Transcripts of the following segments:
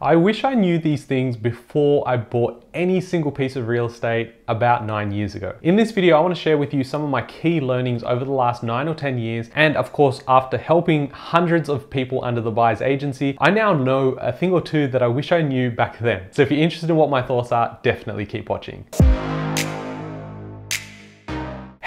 I wish I knew these things before I bought any single piece of real estate about nine years ago. In this video, I wanna share with you some of my key learnings over the last nine or 10 years. And of course, after helping hundreds of people under the buyer's agency, I now know a thing or two that I wish I knew back then. So if you're interested in what my thoughts are, definitely keep watching.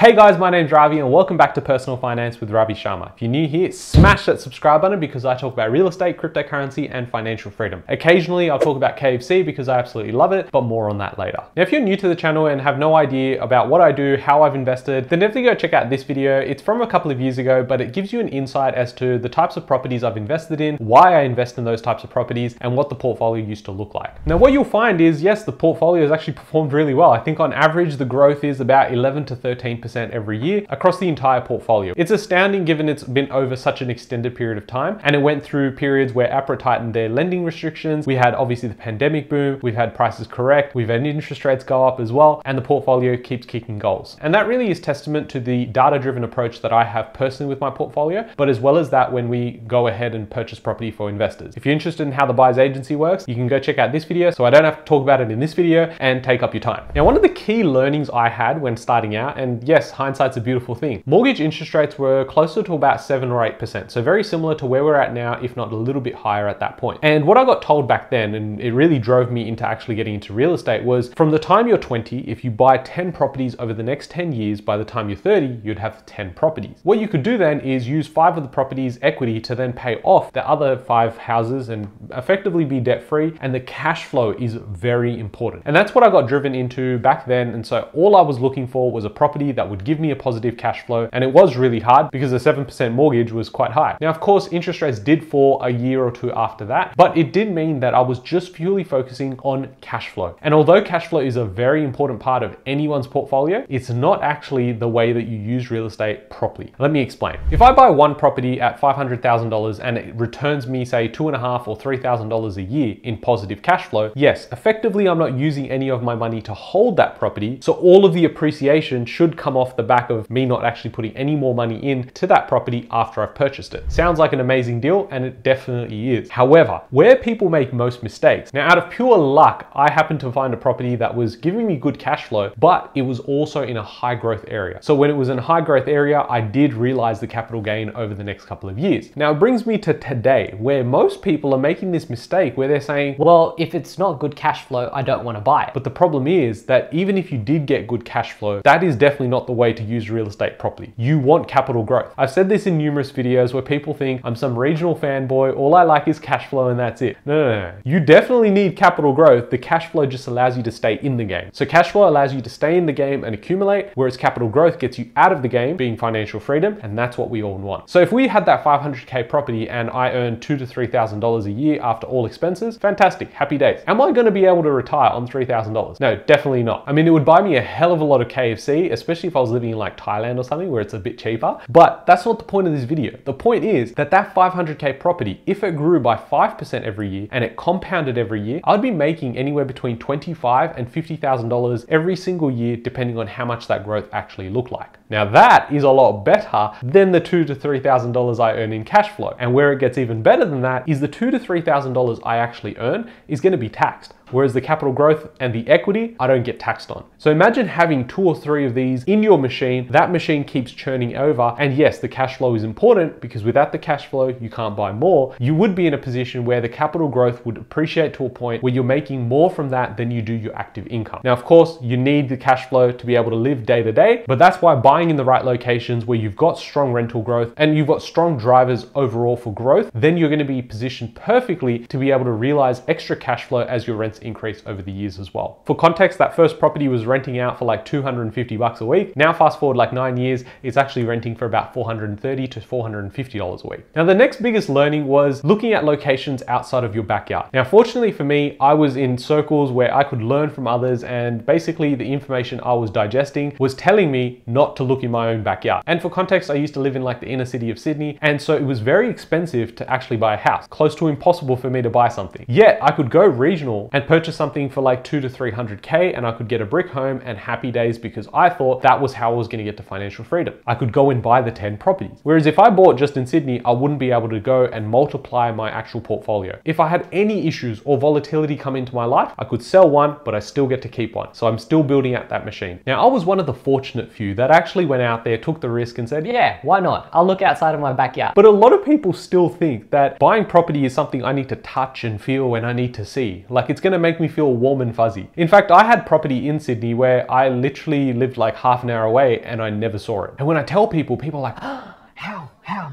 Hey guys, my name's Ravi and welcome back to Personal Finance with Ravi Sharma. If you're new here, smash that subscribe button because I talk about real estate, cryptocurrency, and financial freedom. Occasionally, I'll talk about KFC because I absolutely love it, but more on that later. Now, if you're new to the channel and have no idea about what I do, how I've invested, then definitely go check out this video. It's from a couple of years ago, but it gives you an insight as to the types of properties I've invested in, why I invest in those types of properties, and what the portfolio used to look like. Now, what you'll find is, yes, the portfolio has actually performed really well. I think on average, the growth is about 11 to 13% every year across the entire portfolio. It's astounding given it's been over such an extended period of time and it went through periods where APRA tightened their lending restrictions. We had obviously the pandemic boom, we've had prices correct, we've had interest rates go up as well, and the portfolio keeps kicking goals. And that really is testament to the data-driven approach that I have personally with my portfolio, but as well as that when we go ahead and purchase property for investors. If you're interested in how the buyer's agency works, you can go check out this video so I don't have to talk about it in this video and take up your time. Now, one of the key learnings I had when starting out, and yes, hindsight hindsight's a beautiful thing. Mortgage interest rates were closer to about seven or 8%. So very similar to where we're at now, if not a little bit higher at that point. And what I got told back then, and it really drove me into actually getting into real estate was from the time you're 20, if you buy 10 properties over the next 10 years, by the time you're 30, you'd have 10 properties. What you could do then is use five of the properties equity to then pay off the other five houses and effectively be debt free. And the cash flow is very important. And that's what I got driven into back then. And so all I was looking for was a property that would give me a positive cash flow. And it was really hard because the 7% mortgage was quite high. Now, of course, interest rates did fall a year or two after that, but it did mean that I was just purely focusing on cash flow. And although cash flow is a very important part of anyone's portfolio, it's not actually the way that you use real estate properly. Let me explain. If I buy one property at $500,000 and it returns me, say, two and a half or $3,000 a year in positive cash flow, yes, effectively, I'm not using any of my money to hold that property. So all of the appreciation should come off the back of me not actually putting any more money in to that property after I've purchased it. Sounds like an amazing deal and it definitely is. However, where people make most mistakes, now out of pure luck, I happened to find a property that was giving me good cash flow, but it was also in a high growth area. So when it was in a high growth area, I did realize the capital gain over the next couple of years. Now it brings me to today where most people are making this mistake where they're saying, well, if it's not good cash flow, I don't want to buy it. But the problem is that even if you did get good cash flow, that is definitely not the way to use real estate properly. You want capital growth. I've said this in numerous videos where people think I'm some regional fanboy, all I like is cash flow and that's it. No, no, no. You definitely need capital growth. The cash flow just allows you to stay in the game. So cash flow allows you to stay in the game and accumulate, whereas capital growth gets you out of the game, being financial freedom, and that's what we all want. So if we had that 500K property and I earned two to $3,000 a year after all expenses, fantastic, happy days. Am I gonna be able to retire on $3,000? No, definitely not. I mean, it would buy me a hell of a lot of KFC, especially if I was living in like Thailand or something where it's a bit cheaper. But that's not the point of this video. The point is that that 500K property, if it grew by 5% every year and it compounded every year, I'd be making anywhere between 25 and $50,000 every single year, depending on how much that growth actually looked like. Now that is a lot better than the two to $3,000 I earn in cash flow. And where it gets even better than that is the two to $3,000 I actually earn is gonna be taxed whereas the capital growth and the equity I don't get taxed on. So imagine having two or three of these in your machine, that machine keeps churning over, and yes, the cash flow is important because without the cash flow, you can't buy more. You would be in a position where the capital growth would appreciate to a point where you're making more from that than you do your active income. Now, of course, you need the cash flow to be able to live day to day, but that's why buying in the right locations where you've got strong rental growth and you've got strong drivers overall for growth, then you're gonna be positioned perfectly to be able to realize extra cash flow as your rents increase over the years as well. For context, that first property was renting out for like 250 bucks a week. Now fast forward like nine years, it's actually renting for about 430 to $450 a week. Now the next biggest learning was looking at locations outside of your backyard. Now fortunately for me, I was in circles where I could learn from others and basically the information I was digesting was telling me not to look in my own backyard. And for context, I used to live in like the inner city of Sydney and so it was very expensive to actually buy a house, close to impossible for me to buy something. Yet I could go regional and purchase something for like two to 300K and I could get a brick home and happy days because I thought that was how I was gonna get to financial freedom. I could go and buy the 10 properties. Whereas if I bought just in Sydney, I wouldn't be able to go and multiply my actual portfolio. If I had any issues or volatility come into my life, I could sell one, but I still get to keep one. So I'm still building out that machine. Now, I was one of the fortunate few that actually went out there, took the risk and said, Yeah, why not? I'll look outside of my backyard. but a lot of people still think that buying property is something I need to touch and feel and I need to see. Like it's gonna make me feel warm and fuzzy. In fact, I had property in Sydney where I literally lived like half an hour away and I never saw it. And when I tell people, people are like? How? Ah,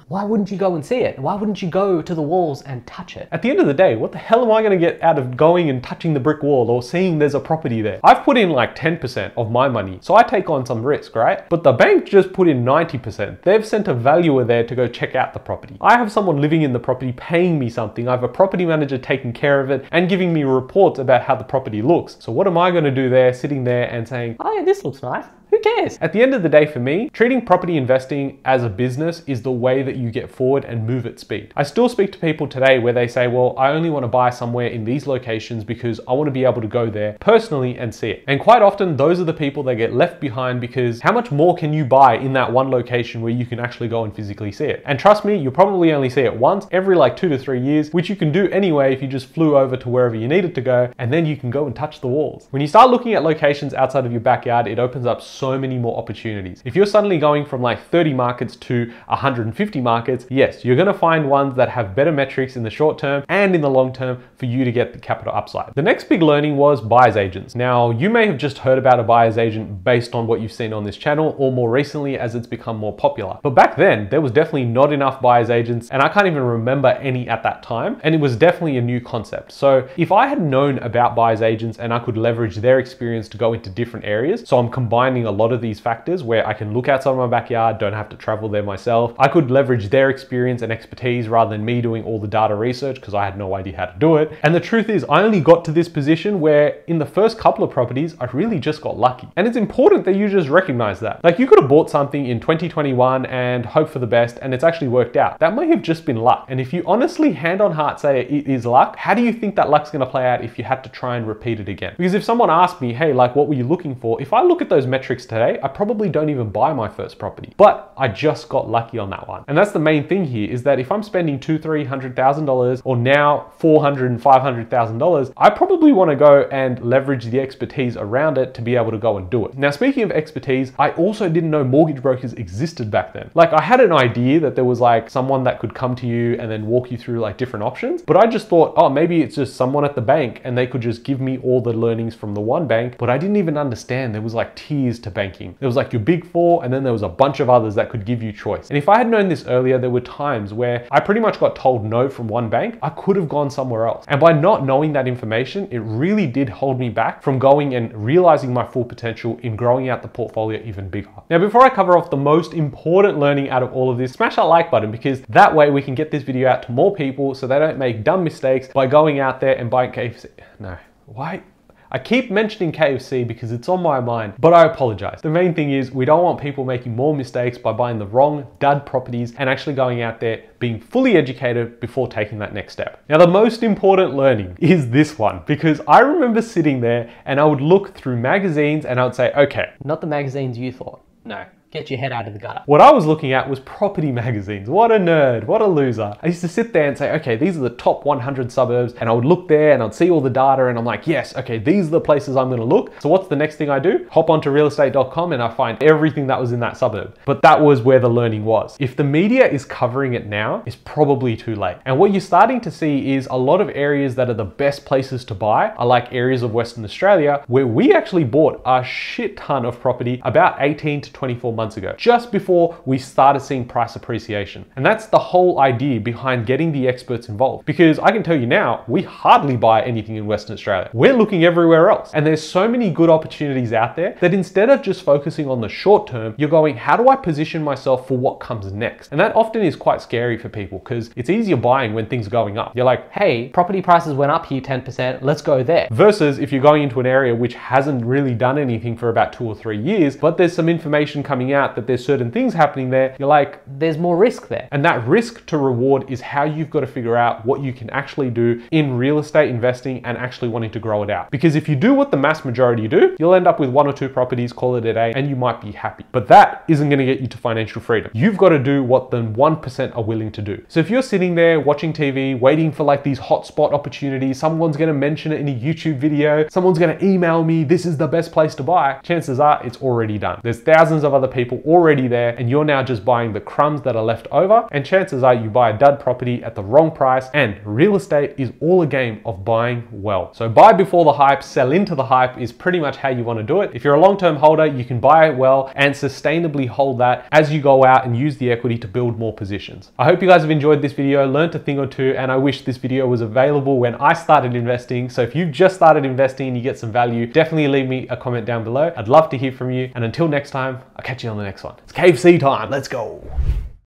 Why wouldn't you go and see it? Why wouldn't you go to the walls and touch it? At the end of the day, what the hell am I to get out of going and touching the brick wall or seeing there's a property there? I've put in like 10% of my money, so I take on some risk, right? But the bank just put in 90%. They've sent a valuer there to go check out the property. I have someone living in the property paying me something. I have a property manager taking care of it and giving me reports about how the property looks. So what am I to do there, sitting there and saying, Oh, yeah, this looks nice. Who cares? at the end of the day, for me, treating property investing as a business is the way that you get forward and move at speed. I still speak to people today where they say, Well, I only want to buy somewhere in these locations because I want to be able to go there personally and see it. And quite often, those are the people that get left behind because how much more can you buy in that one location where you can actually go and physically see it? And trust me, you'll probably only see it once every like two to three years, which you can do anyway if you just flew over to wherever you needed to go, and then you can go and touch the walls. When you start looking at locations outside of your backyard, it opens up so many more opportunities. If you're suddenly going from like 30 markets to 150 markets, yes, you're gonna find ones that have better metrics in the short term and in the long term for you to get the capital upside. The next big learning was buyer's agents. Now, you may have just heard about a buyer's agent based on what you've seen on this channel or more recently as it's become more popular. But back then, there was definitely not enough buyer's agents and I can't even remember any at that time. And it was definitely a new concept. So if I had known about buyer's agents and I could leverage their experience to go into different areas, so I'm combining a lot of these factors where I can look outside my backyard, don't have to travel there myself. I could leverage their experience and expertise rather than me doing all the data research because I had no idea how to do it. And the truth is, I only got to this position where in the first couple of properties, I really just got lucky. And it's important that you just recognize that. Like you could have bought something in 2021 and hope for the best and it's actually worked out. That may have just been luck. And if you honestly hand on heart say it is luck, how do you think that luck's gonna play out if you had to try and repeat it again? Because if someone asked me, hey, like what were you looking for? If I look at those metrics today, I probably don't even buy my first property. But I just got lucky on that one. And that's the main thing here is that if I'm spending two, three hundred thousand dollars or now four hundred and five hundred thousand dollars, I probably want to go and leverage the expertise around it to be able to go and do it. Now, speaking of expertise, I also didn't know mortgage brokers existed back then. Like I had an idea that there was like someone that could come to you and then walk you through like different options, but I just thought, oh, maybe it's just someone at the bank and they could just give me all the learnings from the one bank, but I didn't even understand there was like tiers to banking. There was like your big four and then there was a bunch of others that could give you choice. And if I had known this earlier, there were times where I pretty much got told no from one bank. I could have gone somewhere else. And by not knowing that information, it really did hold me back from going and realizing my full potential in growing out the portfolio even bigger. Now, before I cover off the most important learning out of all of this, smash that like button because that way we can get this video out to more people so they don't make dumb mistakes by going out there and buying KFC. No, why? I keep mentioning KFC because it's on my mind, but I apologize. The main thing is we don't want people making more mistakes by buying the wrong dud properties and actually going out there being fully educated before taking that next step. Now, the most important learning is this one because I remember sitting there and I would look through magazines and I would say, okay, Not the magazines you thought. No. Get your head out of the gutter. What I was looking at was property magazines. What a nerd, what a loser. I used to sit there and say, okay, these are the top 100 suburbs, and I would look there and I'd see all the data, and I'm like, yes, okay, these are the places I'm gonna look. So what's the next thing I do? Hop onto realestate.com and I find everything that was in that suburb. But that was where the learning was. If the media is covering it now, it's probably too late. And what you're starting to see is a lot of areas that are the best places to buy are like areas of Western Australia where we actually bought a shit ton of property about 18 to 24 months ago, just before we started seeing price appreciation. And that's the whole idea behind getting the experts involved. Because I can tell you now, we hardly buy anything in Western Australia. We're looking everywhere else. And there's so many good opportunities out there that instead of just focusing on the short term, you're going, how do I position myself for what comes next? And that often is quite scary for people because it's easier buying when things are going up. You're like, Hey, property prices went up here 10%. Let's go there. versus if you're going into an area which hasn't really done anything for about two or three years, but there's some information coming finding out that there's certain things happening there, you're like, There's more risk there. and that risk to reward is how you've got to figure out what you can actually do in real estate investing and actually wanting to grow it out. Because if you do what the mass majority do, you'll end up with one or two properties, call it a day, and you might be happy. But that isn't going to get you to financial freedom. You've got to do what the 1% are willing to do. So if you're sitting there watching TV, waiting for like these hotspot opportunities, someone's going to mention it in a YouTube video, someone's going to email me, this is the best place to buy, chances are it's already done. There's thousands of other people already there, and you're now just buying the crumbs that are left over. And chances are you buy a dud property at the wrong price. And real estate is all a game of buying well. So buy before the hype, sell into the hype is pretty much how you want to do it. If you're a long term holder, you can buy it well and sustainably hold that as you go out and use the equity to build more positions. I hope you guys have enjoyed this video, learned a thing or two, and I wish this video was available when I started investing. So if you've just started investing and you get some value, definitely leave me a comment down below. I'd love to hear from you. And until next time, I'll catch you on the next one. It's KFC time. Let's go.